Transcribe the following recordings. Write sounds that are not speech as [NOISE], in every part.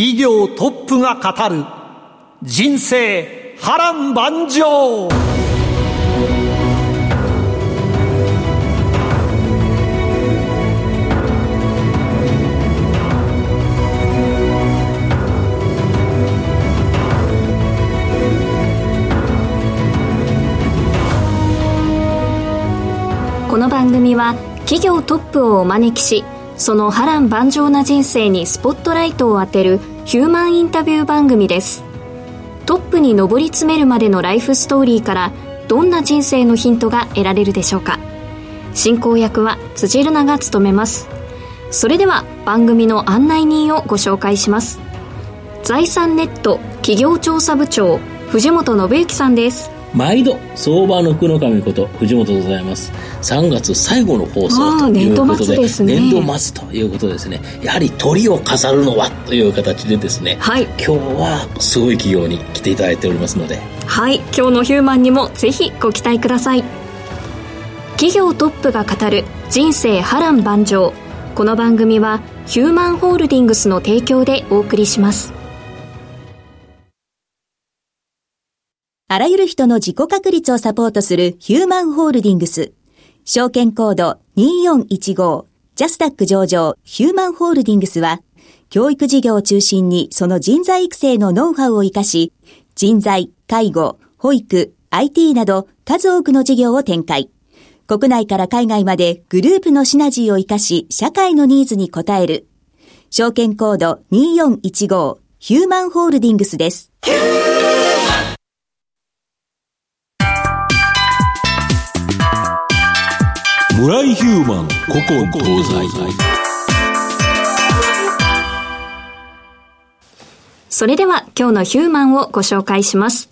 企業トップが語る人生波乱万丈。この番組は企業トップをお招きしその波乱万丈な人生にスポットライトを当てるヒューマンインタビュー番組です。トップに上り詰めるまでのライフストーリーからどんな人生のヒントが得られるでしょうか。進行役は辻るなが務めます。それでは番組の案内人をご紹介します。財産ネット企業調査部長藤本信之さんです。毎度相場の福の神こと藤本でございます。3月最後の放送ということで年度末ですね。年度末ということですね。やはり鳥を飾るのはという形でですね、はい。今日はすごい企業に来ていただいておりますので。はい。今日のヒューマンにもぜひご期待ください。企業トップが語る人生波乱万丈。この番組はヒューマンホールディングスの提供でお送りしますあらゆる人の自己確立をサポートするヒューマンホールディングス。証券コード2415ジャスダック上場ヒューマンホールディングスは、教育事業を中心にその人材育成のノウハウを活かし、人材、介護、保育、IT など数多くの事業を展開。国内から海外までグループのシナジーを活かし、社会のニーズに応える。証券コード2415ヒューマンホールディングスです。村井ヒューマン古今東西。それでは今日のヒューマンをご紹介します。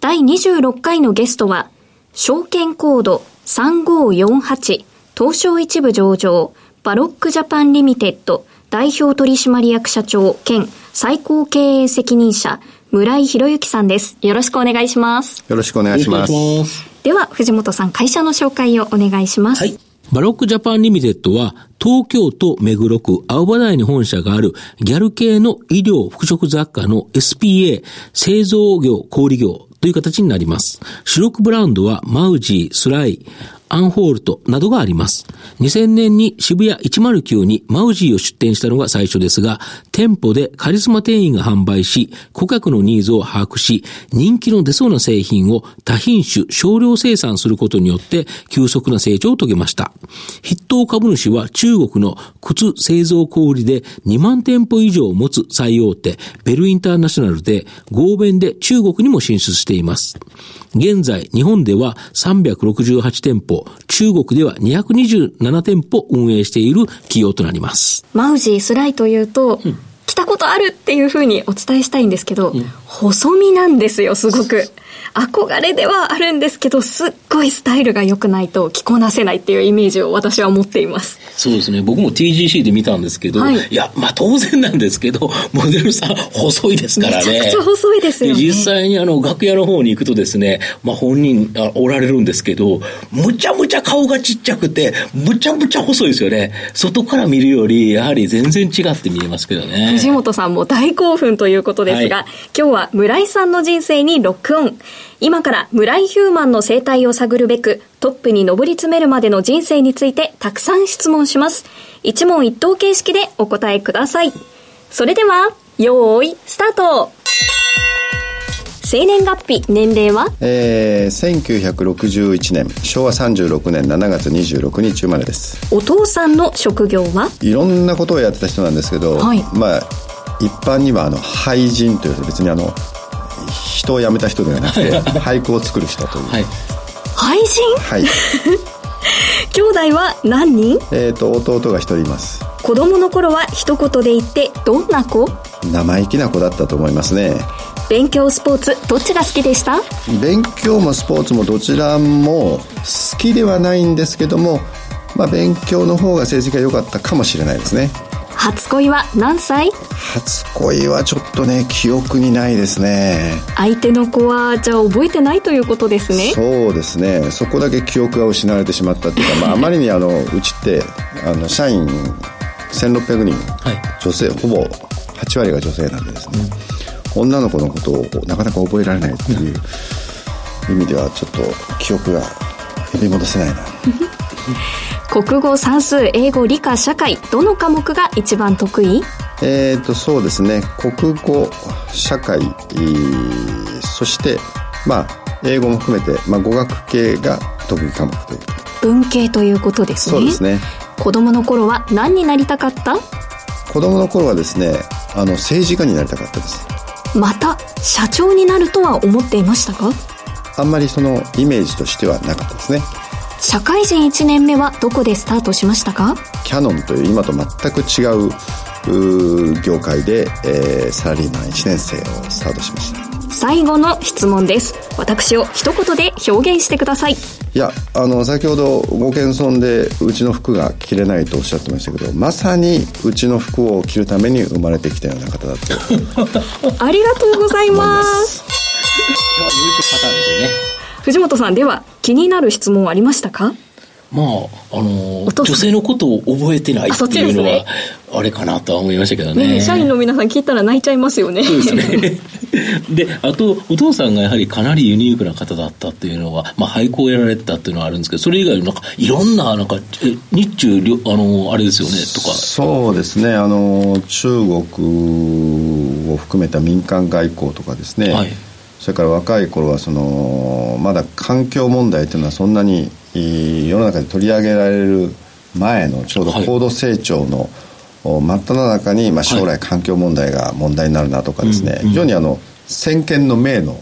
第26回のゲストは証券コード3548東証一部上場バロックジャパンリミテッド代表取締役社長兼最高経営責任者村井博之さんです。よろしくお願いします。よろしくお願いします。よろしくお願いします。では藤本さん会社の紹介をお願いします。はい。バロックジャパンリミテッドは、東京都目黒区青葉台に本社があるギャル系の衣料服飾雑貨の SPA 製造業小売業という形になります。主力ブランドはマウジー、スライ、エンフォルドなどがあります。2000年に渋谷109にマウジーを出店したのが最初ですが、店舗でカリスマ店員が販売し、顧客のニーズを把握し、人気の出そうな製品を多品種、少量生産することによって、急速な成長を遂げました。筆頭株主は中国の靴製造小売で2万店舗以上を持つ最大手、ベルインターナショナルで、合弁で中国にも進出しています。現在、日本では368店舗、中国では227店舗運営している企業となります。マウジースライというと、来たことあるっていうふうにお伝えしたいんですけど、細身なんですよ、すごく。憧れではあるんですけど、すっごいスタイルが良くないと着こなせないっていうイメージを私は持っています。そうですね。僕も TGC で見たんですけど、はいい、や、まあ当然なんですけど、モデルさん細いですからね。めちゃくちゃ細いですよねで実際にあの、楽屋の方に行くとですね、まあ本人あおられるんですけど、むちゃむちゃ顔がちっちゃくて、むちゃむちゃ細いですよね。外から見るより、やはり全然違って見えますけどね。藤本さんも大興奮ということですが、はい今日は村井さんの人生にロックオン。今から村井ヒューマンの生態を探るべく、トップに上り詰めるまでの人生についてたくさん質問します。一問一答形式でお答えください。それでは、よーい、スタート。生年月日、年齢は？えー、1961年昭和36年7月26日生まれです。お父さんの職業は？いろんなことをやってた人なんですけど、はい。まあ一般にはあの俳人という別にあの人を辞めた人ではなくて俳句を作る人という。はい。俳人？はい、[LAUGHS] 兄弟は何人？えー、と弟が一人います。子供の頃は一言で言ってどんな子？生意気な子だったと思いますね。勉強スポーツどっちが好きでした？勉強もスポーツもどちらも好きではないんですけども、まあ、勉強の方が成績が良かったかもしれないですね初恋は何歳？初恋はちょっとね記憶にないですね。相手の子はじゃあ覚えてないということですね。そうですね。そこだけ記憶が失われてしまったっていうか、まあ、あまりにあのうちってあの社員1600人、はい、女性ほぼ8割が女性なんでですね、うん、女の子のことをなかなか覚えられないっていう意味ではちょっと記憶が呼び戻せないな [LAUGHS] 国語算数英語理科社会どの科目が一番得意？えっ、とそうですね。国語社会。そしてまあ英語も含めて、まあ、語学系が得意科目という。文系ということですね。そうですね。子供の頃は何になりたかった？子供の頃はですねあの政治家になりたかったです。また社長になるとは思っていましたか？あんまりそのイメージとしてはなかったですね社会人1年目はどこでスタートしましたか？キャノンという今と全く違う業界で、えー、サラリーマン1年生をスタートしました。最後の質問です。私を一言で表現してください。いやあの先ほどご謙遜でうちの服が着れないとおっしゃってましたけどまさにうちの服を着るために生まれてきたような方だと。[LAUGHS] ありがとうございます。今日は優勝パターンですよね藤本さんでは気になる質問ありましたか？まあ、あの、女性のことを覚えてないっていうのは、あれかなとは思いましたけどね。ね社員の皆さん聞いたら泣いちゃいますよね。そうですね。[LAUGHS] で、あと、お父さんがやはりかなりユニークな方だったっていうのは、まあ、俳句をやられてたっていうのはあるんですけど、それ以外になんか、いろんな、なんか、日中、あの、あれですよね、とか。そうですね、あの、中国を含めた民間外交とかですね、はい、それから若い頃はそのまだ環境問題というのはそんなに世の中で取り上げられる前のちょうど高度成長の真っ只中に、まあ、将来環境問題が問題になるなとかですね、非常にあの先見の明の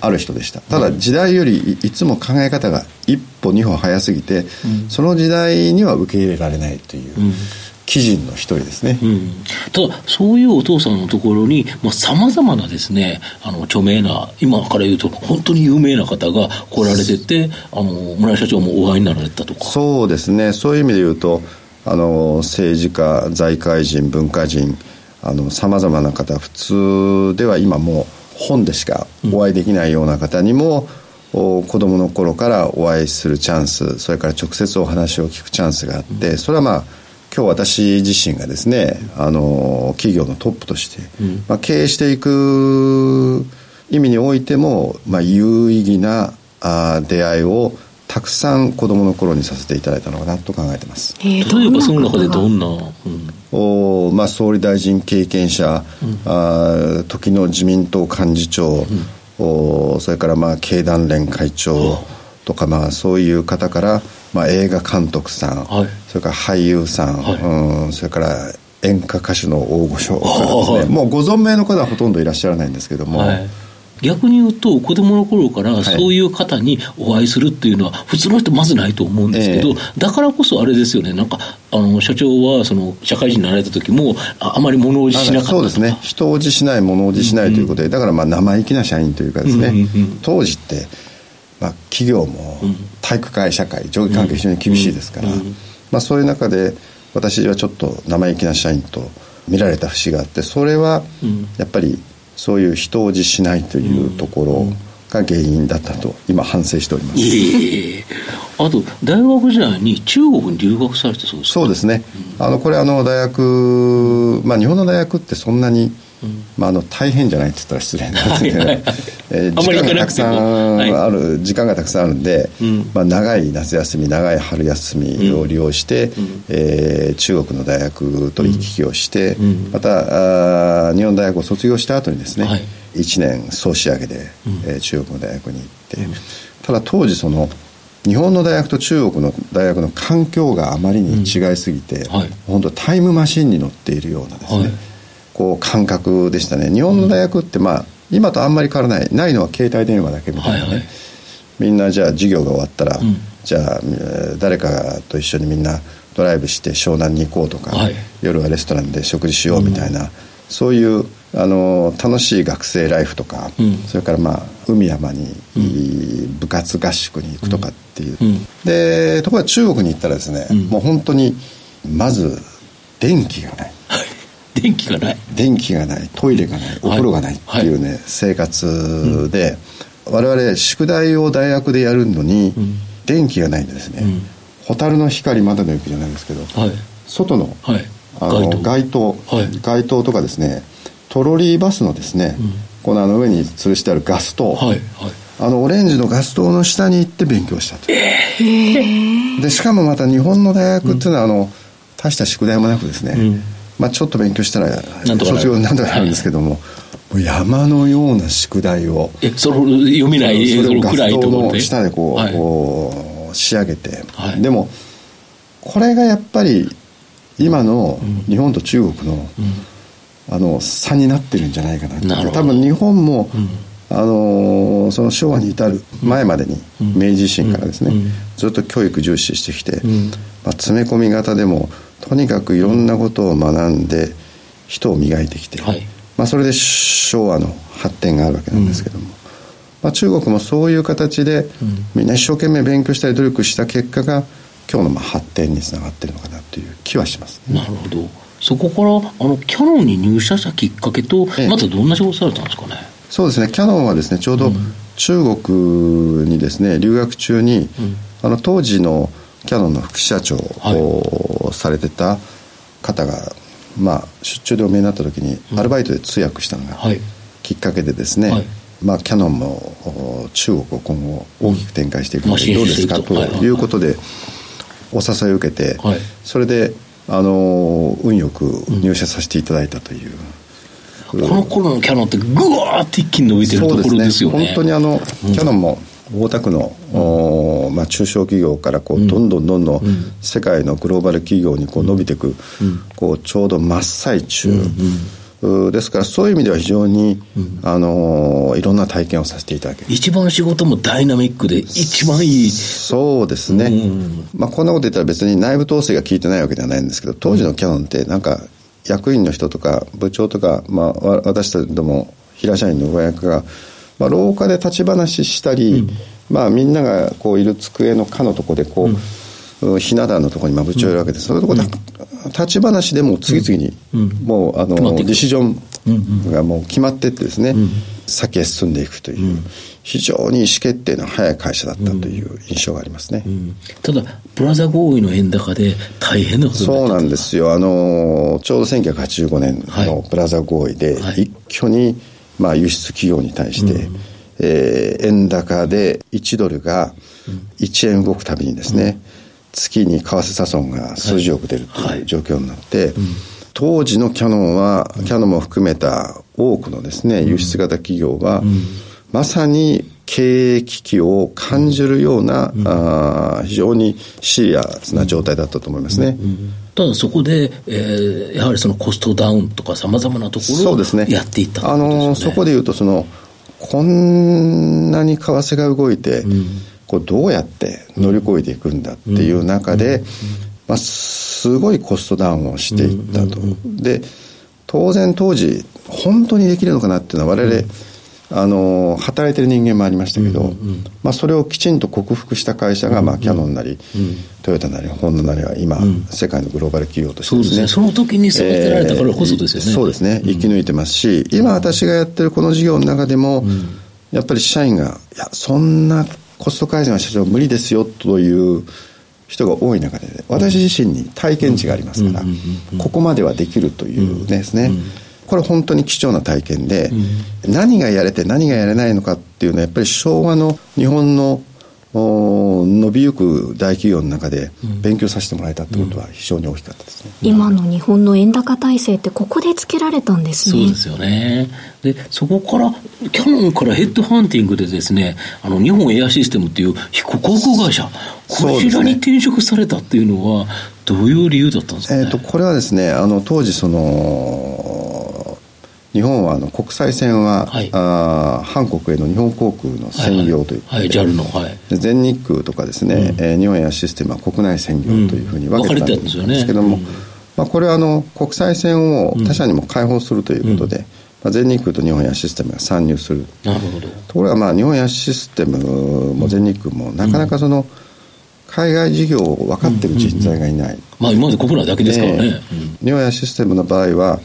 ある人でした、ただ時代よりいつも考え方が一歩二歩早すぎて、その時代には受け入れられないという。貴人の一人ですね、うん、ただそういうお父さんのところにさまざ、まなですねあの著名な今から言うと本当に有名な方が来られててあの村井社長もお会いになられたとか。そうですね。そういう意味で言うとあの政治家財界人文化人さまざまな方普通では今もう本でしかお会いできないような方にも、うん、子供の頃からお会いするチャンスそれから直接お話を聞くチャンスがあって、それはまあ今日私自身がですねあの企業のトップとして、うん、まあ、経営していく意味においても、まあ、有意義なあ出会いをたくさん子供の頃にさせていただいたのかなと考えてます。例えばその中でどんな、うん、おまあ、総理大臣経験者、うん、あ時の自民党幹事長、うん、おそれからまあ経団連会長とか、まあ、そういう方からまあ、映画監督さん、はい、それから俳優さん、はい、うんそれから演歌歌手の大御所からですね、もうご存命の方はほとんどいらっしゃらないんですけども、はい、逆に言うと子供の頃からそういう方にお会いするっていうのは普通の人まずないと思うんですけど、えー、だからこそあれですよね。なんかあの社長はその社会人になられた時もあまり物おじしなかったそうですね。人おじしない物おじしないということで、うんうん、だからまあ生意気な社員というかですね、うんうんうん、当時ってまあ、企業も体育会社会上下関係非常に厳しいですから、まあ、そういう中で私はちょっと生意気な社員と見られた節があってそれはやっぱりそういう人を辞しないというところが原因だったと今反省しております、えー、あと大学時代に中国に留学されてそうですか？そうですね、あのこれあの大学、まあ、日本の大学ってそんなにまあ、あの大変じゃないって言ったら失礼なんですけど、え時間がたくさんある、はい、時間がたくさんあるんで、うん、まあ、長い夏休み長い春休みを利用して、うん、えー、中国の大学と行き来をして、うん、またあ日本大学を卒業した後にですね、はい、1年総仕上げで、うん、えー、中国の大学に行って、ただ当時その日本の大学と中国の大学の環境があまりに違いすぎて、はい、本当タイムマシンに乗っているようなですね、こう感覚でしたね。日本の大学ってまあ今とあんまり変わらないないのは携帯電話だけみたいなね、はいはい、みんなじゃあ授業が終わったら、うん、じゃあ誰かと一緒にみんなドライブして湘南に行こうとか、はい、夜はレストランで食事しようみたいな、うん、そういうあの楽しい学生ライフとか、うん、それからまあ海山に、うん、部活合宿に行くとかっていう、うん、でところが中国に行ったらですね、もう本当にまず電気がない電気がない。電気がない。トイレがない。お風呂がないっていうね、はい、生活で、我々宿題を大学でやるのに、電気がないんでですね、蛍の光まだの雪じゃないですけど、はい、外の,、はい、あの街灯。街灯とかですねトロリーバスのですね、うん、このあの上に吊るしてあるガス灯、はい。はい、あのオレンジのガス灯の下に行って勉強したと、えー、でしかもまた日本の大学っていうのは、あの大した宿題もなくですね、うん、まあ、ちょっと勉強したら卒業なんとかなるんですけども、はい、山のような宿題を。えそれ読めないそれをガス灯の下でこうはい、こう仕上げて、はい、でもこれがやっぱり今の日本と中国の、うん。あの差になってるんじゃないかな多分日本も、うん、あのその昭和に至る前までに、明治維新からですね、ずっと教育重視してきて、まあ、詰め込み型でもとにかくいろんなことを学んで人を磨いてきて、はい、まあ、それで昭和の発展があるわけなんですけども、まあ、中国もそういう形で、みんな一生懸命勉強したり努力した結果が今日のまあ発展につながってるのかなという気はします、ね、なるほど。そこからあのキャノンに入社したきっかけと、まずどんな仕事されたんですかね？そうですね。キャノンはですねちょうど中国にですね留学中に、うん、あの当時のキャノンの副社長をされてた方が、はい、まあ、出張でお見えになった時にアルバイトで通訳したのがきっかけでですね、はい、まあ、キャノンも中国を今後大きく展開していくのでどうですかとい。うことでお誘いを受けて、それであの運よく入社させていただいたという、うん、この頃のキャノンってぐわーって一気に伸びてるところですよね、ね、本当にあの、キャノンも大田区の、うん、まあ、中小企業からこうどんどんどんどん世界のグローバル企業にこう伸びていく、こうちょうど真っ最中、ですからそういう意味では非常に、うん、あのいろんな体験をさせていただける。一番仕事もダイナミックで一番いい。そうですね、うん、まあ、こんなこと言ったら別に内部統制が効いてないわけではないんですけど当時のキャノンってなんか役員の人とか部長とか、まあ、私たちども平社員の上役が、まあ、廊下で立ち話したり、うん、まあ、みんながこういる机の下のとこでこう、ひな壇のところにまあ部長いるわけで、そういうところで立ち話でも次々に、もうあのディシジョンがもう決まってってですね、先へ進んでいくという、非常に意思決定の早い会社だったという印象がありますね、ただプラザ合意の円高で大変なことそうなんですよ。あのちょうど1985年のプラザ合意で一挙に、まあ、輸出企業に対して、うん。えー、円高で1ドルが1円動くたびにですね、月に為替差損が数十億出るという状況になって、当時のキャノンは、キャノンも含めた多くのですね、輸出型企業は、まさに経営危機を感じるような、うん、あ非常にシリアスな状態だったと思いますね。ただそこで、えー、やはりそのコストダウンとかさまざまなところをやっていった、ね、あのそこでいうとそのこんなに為替が動いて、うん。こうどうやって乗り越えていくんだっていう中で、まあ、すごいコストダウンをしていったと。で当然当時本当にできるのかなっていうのは我々、あの働いてる人間もありましたけど、まあ、それをきちんと克服した会社が、まあ、キャノンなり、トヨタなりホンダなりは今、世界のグローバル企業としてですね。その時に育てられたからこそですよね、えー、そうですね。生き抜いてますし、今私がやってるこの事業の中でも、やっぱり社員がいやそんなコスト改善は社長無理ですよという人が多い中で、私自身に体験値がありますから、ここまではできるというですね、これ本当に貴重な体験で、何がやれて何がやれないのかっていうのはやっぱり昭和の日本の伸びゆく大企業の中で勉強させてもらえたってことは非常に大きかったですね、うん、今の日本の円高体制ってここでつけられたんですね。そうですよね。でそこからキャノンからヘッドハンティングでですねあの日本エアシステムっていう飛行航空会社こちらに転職されたっていうのはどういう理由だったんですか、ね、えーとこれはですねあの当時その日本はあの国際線は、はい、あ韓国への日本航空の専業というはい、はい、JAL の、はい、全日空とかですね、うん、えー、日本エアシステムは国内専業というふうに分けてたんですけども、まあ、これはあの国際線を他社にも開放するということで、うん、まあ、全日空と日本エアシステムが参入する。なるほど。ところがまあ日本エアシステムも全日空もなかなかその、海外事業を分かってる人材がいない、うんうんうん、まあ今まで国内だけですからね、日本エアシステムの場合は、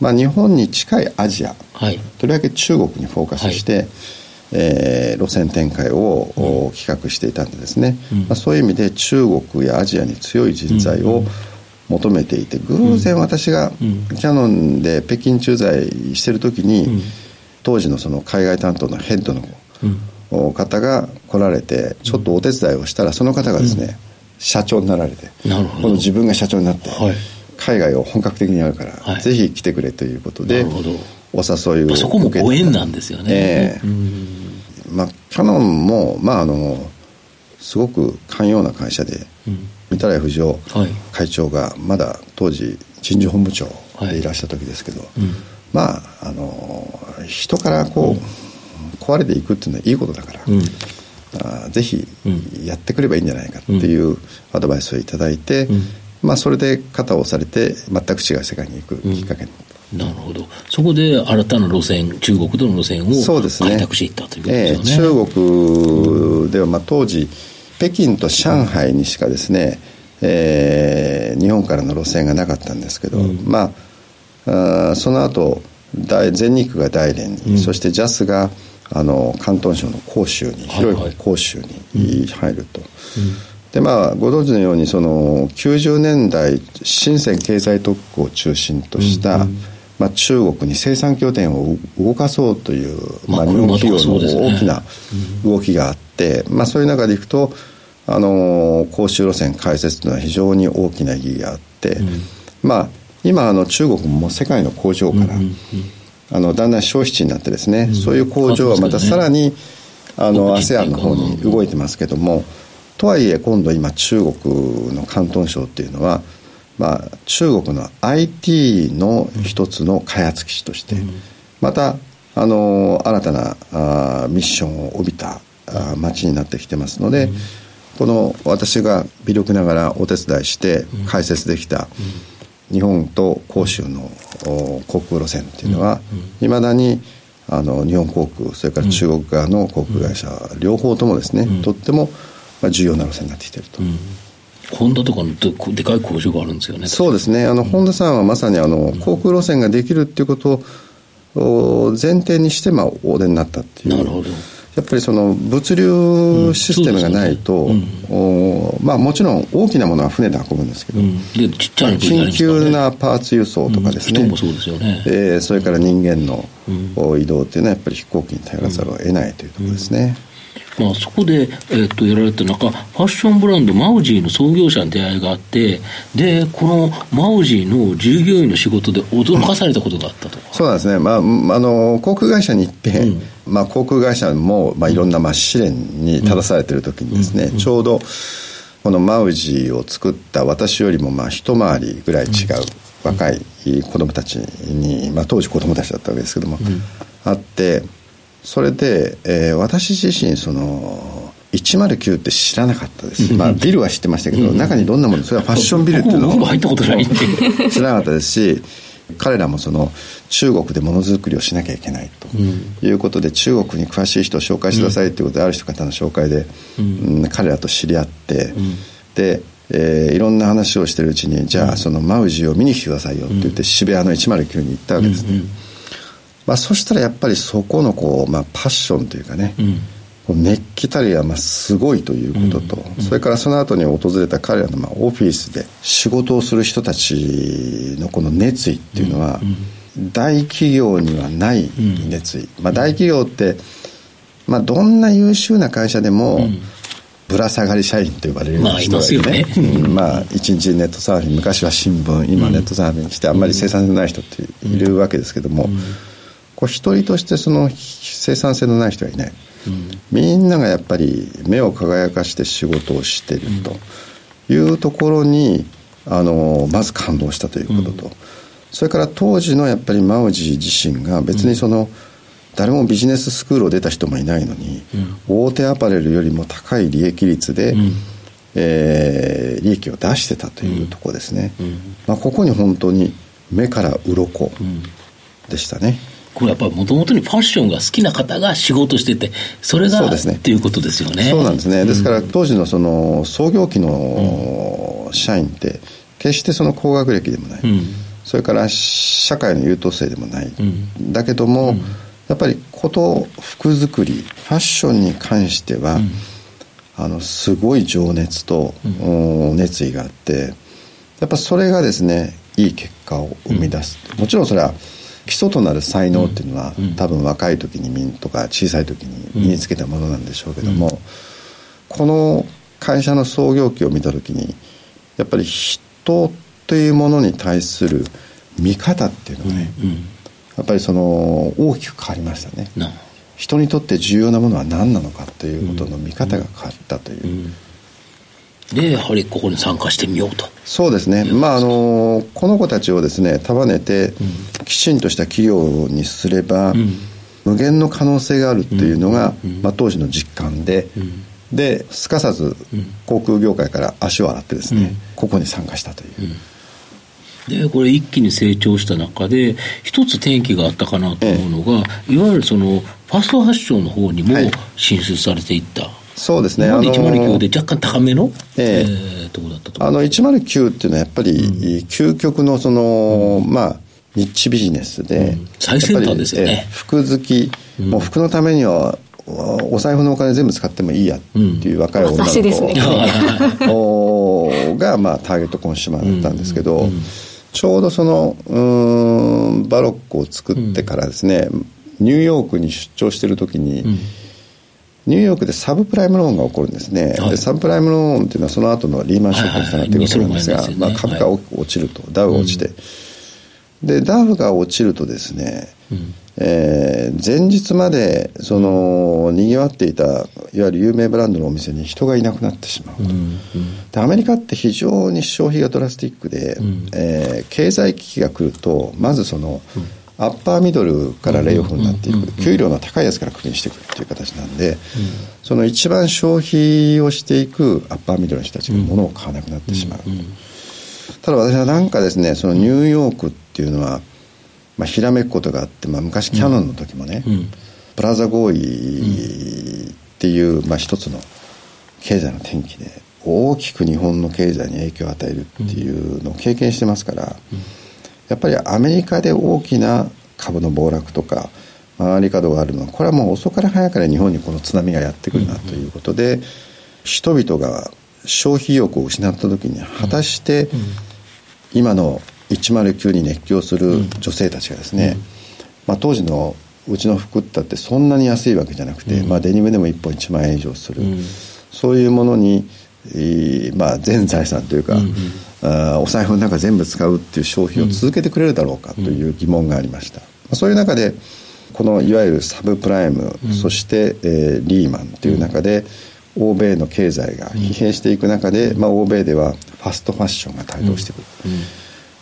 まあ、日本に近いアジア、はい、とりわけ中国にフォーカスして、はい。えー、路線展開を、うん、企画していたんでですね、うん、まあ、そういう意味で中国やアジアに強い人材を求めていて偶然私がキヤノンで北京駐在してる時に、当時のその海外担当のヘッドの方が来られてちょっとお手伝いをしたらその方がですね、社長になられてこの自分が社長になって、はい、海外を本格的にやるから、はい、ぜひ来てくれということでお誘いをそこもご縁なんですよね、えーまあ、キャノンも、まあ、あのすごく寛容な会社で、うん、三田来藤夫会長がまだ当時人事本部長でいらした時ですけど、はいうん、まああの人からこう、うん、壊れていくっていうのはいいことだから、うん、あぜひやってくればいいんじゃないかっていうアドバイスを頂いて、まあ、それで肩を押されて全く違う世界に行くきっかけ。になるほど。そこで新たな路線、中国との路線を開拓していったということですね。すね。えー、中国では、まあ、当時、北京と上海にしかですね、えー、日本からの路線がなかったんですけど、うん、まああその後大全日空が大連に、うん、そして JAS があの広東省の広州に、広い広州に入ると。でまあ、ご存知のようにその90年代深セン経済特区を中心とした、うんまあ、中国に生産拠点を動かそうという、まあ、日本企業の大きな動きがあって、まあ、そういう中でいくとあの公衆路線開設というのは非常に大きな意義があって、うん、まあ今あの中国も世界の工場から、うんうんうん、あのだんだん消費地になってですね、うん、そういう工場はまたさらに、あの ASEAN の方に動いてますけども、とはいえ今度今中国の広東省っていうのはまあ、中国の IT の一つの開発基地として、またあの新たなあミッションを帯びたあ街になってきてますので、この私が微力ながらお手伝いして開設できた日本と広州の航空路線っていうのはいまだにあの日本航空それから中国側の航空会社両方ともですねとっても重要な路線になってきていると。ホンダとかのででかい工場があるんですよね。そうですね。あの、うん、ホンダさんはまさにあの、航空路線ができるっていうことを前提にして、まあ、お出になったっていう。なるほど。やっぱりその物流システムがないと、うん。ね。うん、まあ、もちろん大きなものは船で運ぶんですけど、うん、でちっちゃい、ね、緊急なパーツ輸送とかですね、そうですよね、えー、それから人間の移動っていうのはやっぱり飛行機に頼らざるを得ないというところですね。まあ、そこで、えー、っとやられた中、ファッションブランド、マウジーの創業者に出会いがあって、で、このマウジーの従業員の仕事で驚かされたことがあったと、そうなんですね、まあ、あの航空会社に行って、うん、まあ、航空会社も、まあ、いろんな、まあ、試練に立たされている時にですね、うんうん、ちょうど、このマウジーを作った私よりもまあ一回りぐらい違う若い子供たちに、まあ、当時子供たちだったわけですけども、あってそれで、えー、私自身その109って知らなかったです、まあ、ビルは知ってましたけど、中にどんなものそれはファッションビルっていうのを入ったことない。[LAUGHS] 知らなかったですし彼らもその中国でものづくりをしなきゃいけないと。いうことで、中国に詳しい人を紹介してくださいということで、ある人方の紹介で、うん、彼らと知り合って、で、えー、いろんな話をしてるうちにじゃあそのマウジを見に来てくださいよって言って、渋谷の109に行ったわけですね。まあ、そしたらやっぱりそこのこう、まあ、パッションというかね、うん、熱気たりはまあすごいということと、うん。うん、それからその後に訪れた彼らのまあオフィスで仕事をする人たちのこの熱意っていうのは、大企業にはない熱意、まあ、大企業って、まあ、どんな優秀な会社でも、ぶら下がり社員と呼ばれる人がいるね、まあ一日ネットサーフィン昔は新聞今ネットサーフィンしてあんまり生産性のない人っているわけですけども、こう一人としてその生産性のない人はいない、うん、みんながやっぱり目を輝かして仕事をしていると。いうところにあのまず感動したということと、うん、それから当時のやっぱりマウジ自身が別にその、誰もビジネススクールを出た人もいないのに、大手アパレルよりも高い利益率で、えー、利益を出してたというところですね、まあ、ここに本当に目から鱗でしたね、これやっぱりもともとにファッションが好きな方が仕事してて、それがそうですね。っていうことですよね。そうなんですね。ですから当時のその創業期の社員って、決してその高学歴でもない、うん、それから社会の優等生でもない、うん、だけども、うん、やっぱりこと服作りファッションに関しては、あのすごい情熱と、熱意があってやっぱそれがですねいい結果を生み出す、もちろんそれは基礎となる才能っていうのは、多分若い時にとか小さい時に身につけたものなんでしょうけども、この会社の創業期を見た時にやっぱり人というものに対する見方っていうのがね、やっぱりその大きく変わりましたね、人にとって重要なものは何なのかということの見方が変わったという、でやはりここに参加してみようと。そうですね。まああのこの子たちをですね束ねて、きちんとした企業にすれば、うん、無限の可能性があるっていうのが、うん、まあ、当時の実感で、ですかさず航空業界から足を洗ってですね、ここに参加したという。でこれ一気に成長した中で一つ転機があったかなと思うのが、ええ、いわゆるそのファストファッションの方にも進出されていった、はいそうですね。今まで109で若干高めの、えー、えー、とこだったとあの109っていうのはやっぱり、究極のその、うん、まあ、ニッチビジネスで、うん、最先端ですよね。服好き、うん、もう服のためには、お財布のお金全部使ってもいいやっていう若い女の子、ね、[LAUGHS] が、まあ、ターゲットコンシューマーだったんですけど、ちょうどそのうんバロックを作ってからですね、ニューヨークに出張してる時に、ニューヨークでサブプライムローンが起こるんですね、はい、でサブプライムローンっていうのはその後のリーマンショックにつながっていくわけなんですが、はいはい、まあ、株価が落ちると、ダウが落ちて、うん、でダウが落ちるとですね、うん、えー、前日までそのにぎわっていたいわゆる有名ブランドのお店に人がいなくなってしまうと、うんうん、でアメリカって非常に消費がドラスティックで、うん、えー、経済危機が来るとまずその、うんアッパーミドルからレイオフになっていく、給料の高いやつからクビにしていくっていう形なんで、その一番消費をしていくアッパーミドルの人たちが物を買わなくなってしまう。ただ私はなんかですねそのニューヨークっていうのは、まあ、ひらめくことがあって、まあ、昔キャノンの時もね、プラザ合意っていう、まあ、一つの経済の転機で大きく日本の経済に影響を与えるっていうのを経験してますから、やっぱりアメリカで大きな株の暴落とか回り角があるのはこれはもう遅から早から日本にこの津波がやってくるなということで、人々が消費意欲を失った時に果たして今の109に熱狂する女性たちがですね、まあ、当時のうちの服ったってそんなに安いわけじゃなくて、まあ、デニムでも1本1万円以上する、そういうものに、まあ、全財産というか、あお財布の中全部使うっていう消費を続けてくれるだろうかという疑問がありました、うん、そういう中でこのいわゆるサブプライム、うん、そして、えー、リーマンという中で、欧米の経済が疲弊していく中で、まあ、欧米ではファストファッションが台頭してくる、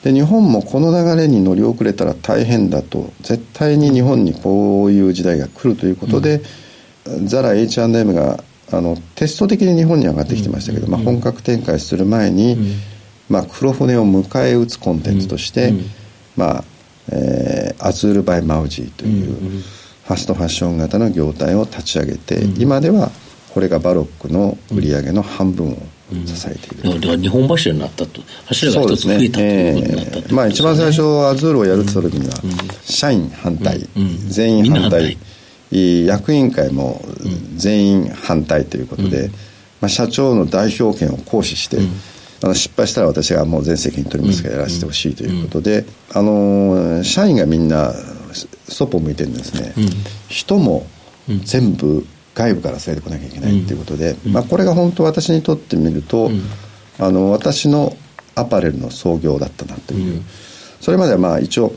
で日本もこの流れに乗り遅れたら大変だと絶対に日本にこういう時代が来るということで、ザラ H&M があのテスト的に日本に上がってきてましたけど、まあ、本格展開する前に、まあ、黒船を迎え撃つコンテンツとして、うん、まあえー、アズール・バイ・マウジーというファストファッション型の業態を立ち上げて、うん、今ではこれがバロックの売り上げの半分を支えている、うん、だから二本柱になったと。柱が一つ増えたということになった、ね。えー、まあ一番最初アズールをやるって言った時には、社員反対、全員反対。役員会も全員反対ということで、まあ、社長の代表権を行使して、あの失敗したら私がもう全責任取りますからやらせてほしいということで、あの社員がみんなそっぽ向いてるんですね、人も全部外部から連れてこなきゃいけないっていうことで、まあ、これが本当私にとってみると、あの私のアパレルの創業だったなという、それまではまあ一応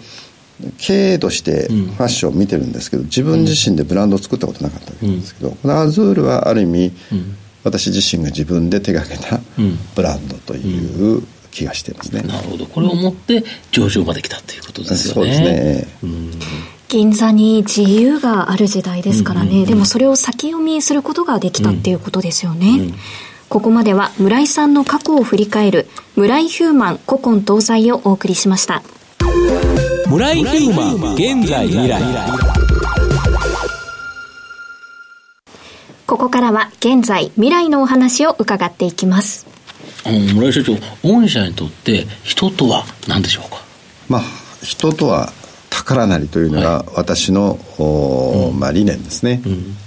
経営としてファッションを見てるんですけど自分自身でブランドを作ったことなかったわけですけど、このアズールはある意味、私自身が自分で手がけたブランドという気がしていますね、うんなるほど。これをもって上場まで来たということですよね。そうですね、銀座に自由がある時代ですからね、でもそれを先読みすることができたっていうことですよね、ここまでは村井さんの過去を振り返る村井ヒューマン古今東西をお送りしました。村井ヒューマン現在未来。ここからは現在未来のお話を伺っていきます。あの村井社長、御社にとって人とは何でしょうか？まあ人とは宝なりというのが私の、はい、まあ、理念ですね、うん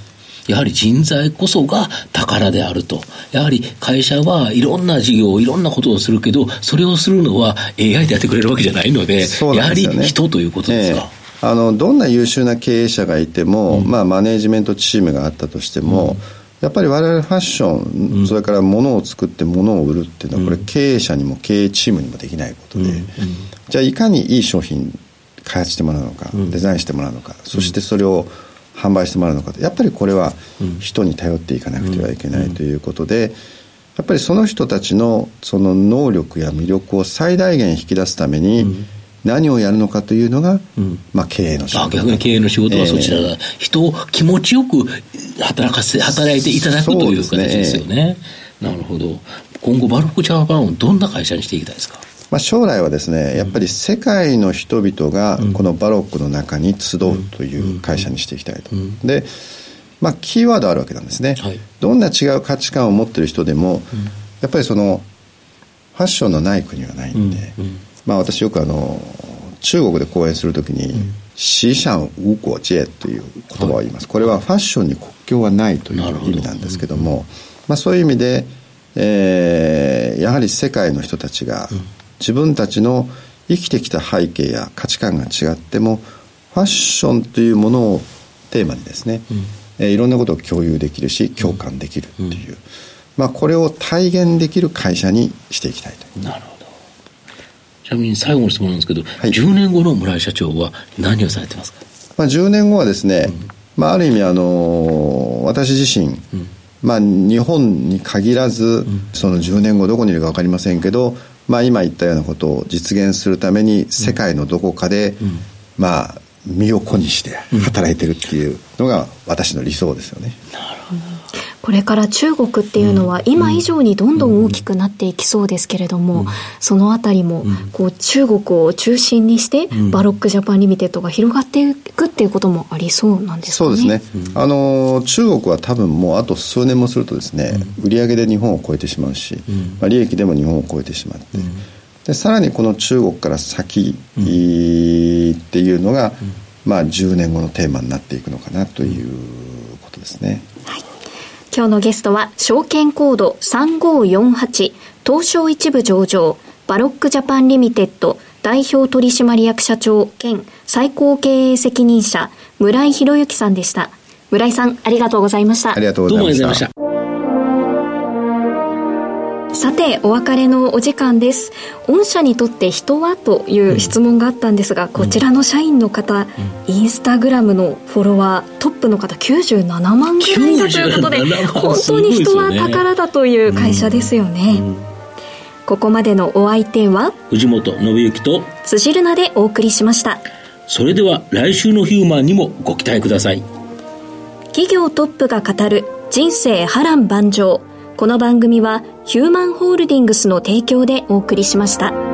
やはり人材こそが宝であると。やはり会社はいろんな事業、いろんなことをするけど、それをするのは AI でやってくれるわけじゃないので、でね、やはり人ということですか？えー、あのどんな優秀な経営者がいても、うん、まあ、マネジメントチームがあったとしても、うん、やっぱり我々ファッション、うん、それから物を作って物を売るっていうのは、これ経営者にも経営チームにもできないことで、じゃあいかにいい商品開発してもらうのか、デザインしてもらうのか、そしてそれを販売してもらうのかやっぱりこれは人に頼っていかなくてはいけないということで、やっぱりその人たちのその能力や魅力を最大限引き出すために、何をやるのかというのが、うん、まあ、経営の仕事。逆に経営の仕事はそちらだ、えー、人を気持ちよく働かせ働いていただくという形ですよね、ねなるほど。今後バルクジャパンをどんな会社にしていきたいですか？まあ、将来はですねやっぱり世界の人々がこのバロックの中に集うという会社にしていきたいと。でまあ、キーワードあるわけなんですね、はい、どんな違う価値観を持ってる人でも、やっぱりそのファッションのない国はないんで、まあ、私よくあの中国で講演するときに「シシャンウコジェ」という言葉を言います、これはファッションに国境はないという意味なんですけども、まあ、そういう意味で、えー、やはり世界の人たちが自分たちの生きてきた背景や価値観が違ってもファッションというものをテーマにですね、うん、えー、いろんなことを共有できるし共感できるっていう、うん、まあ、これを体現できる会社にしていきたいとなるほどちなみに最後の質問なんですけど、はい、10年後の村井社長は何をされてますか、まあ、10年後はですね、うん、まあ、ある意味あの私自身、まあ、日本に限らず、その10年後どこにいるか分かりませんけどまあ、今言ったようなことを実現するために世界のどこかで、うん、まあ身を粉にして働いてるっていうのが私の理想ですよね。なるほどこれから中国っていうのは今以上にどんどん大きくなっていきそうですけれども、そのあたりもこう中国を中心にしてバロックジャパンリミテッドが広がっていくっていうこともありそうなんですかね。そうですね。あの中国は多分もうあと数年もするとですね、売上で日本を超えてしまうし、まあ、利益でも日本を超えてしまって。でさらにこの中国から先っていうのが、まあ、10年後のテーマになっていくのかなということですね。今日のゲストは、証券コード3548、東証一部上場、バロックジャパンリミテッド代表取締役社長兼最高経営責任者、村井博之さんでした。村井さん、ありがとうございました。ありがとうございました。さてお別れのお時間です。御社にとって人は？という質問があったんですが、うん、こちらの社員の方、うん、インスタグラムのフォロワートップの方97万ぐらいだということで本当に人は宝だという会社ですよね、うん、ここまでのお相手は？藤本信之と辻るなでお送りしました。それでは来週のヒューマンにもご期待ください。企業トップが語る人生波乱万丈この番組はヒューマンホールディングスの提供でお送りしました。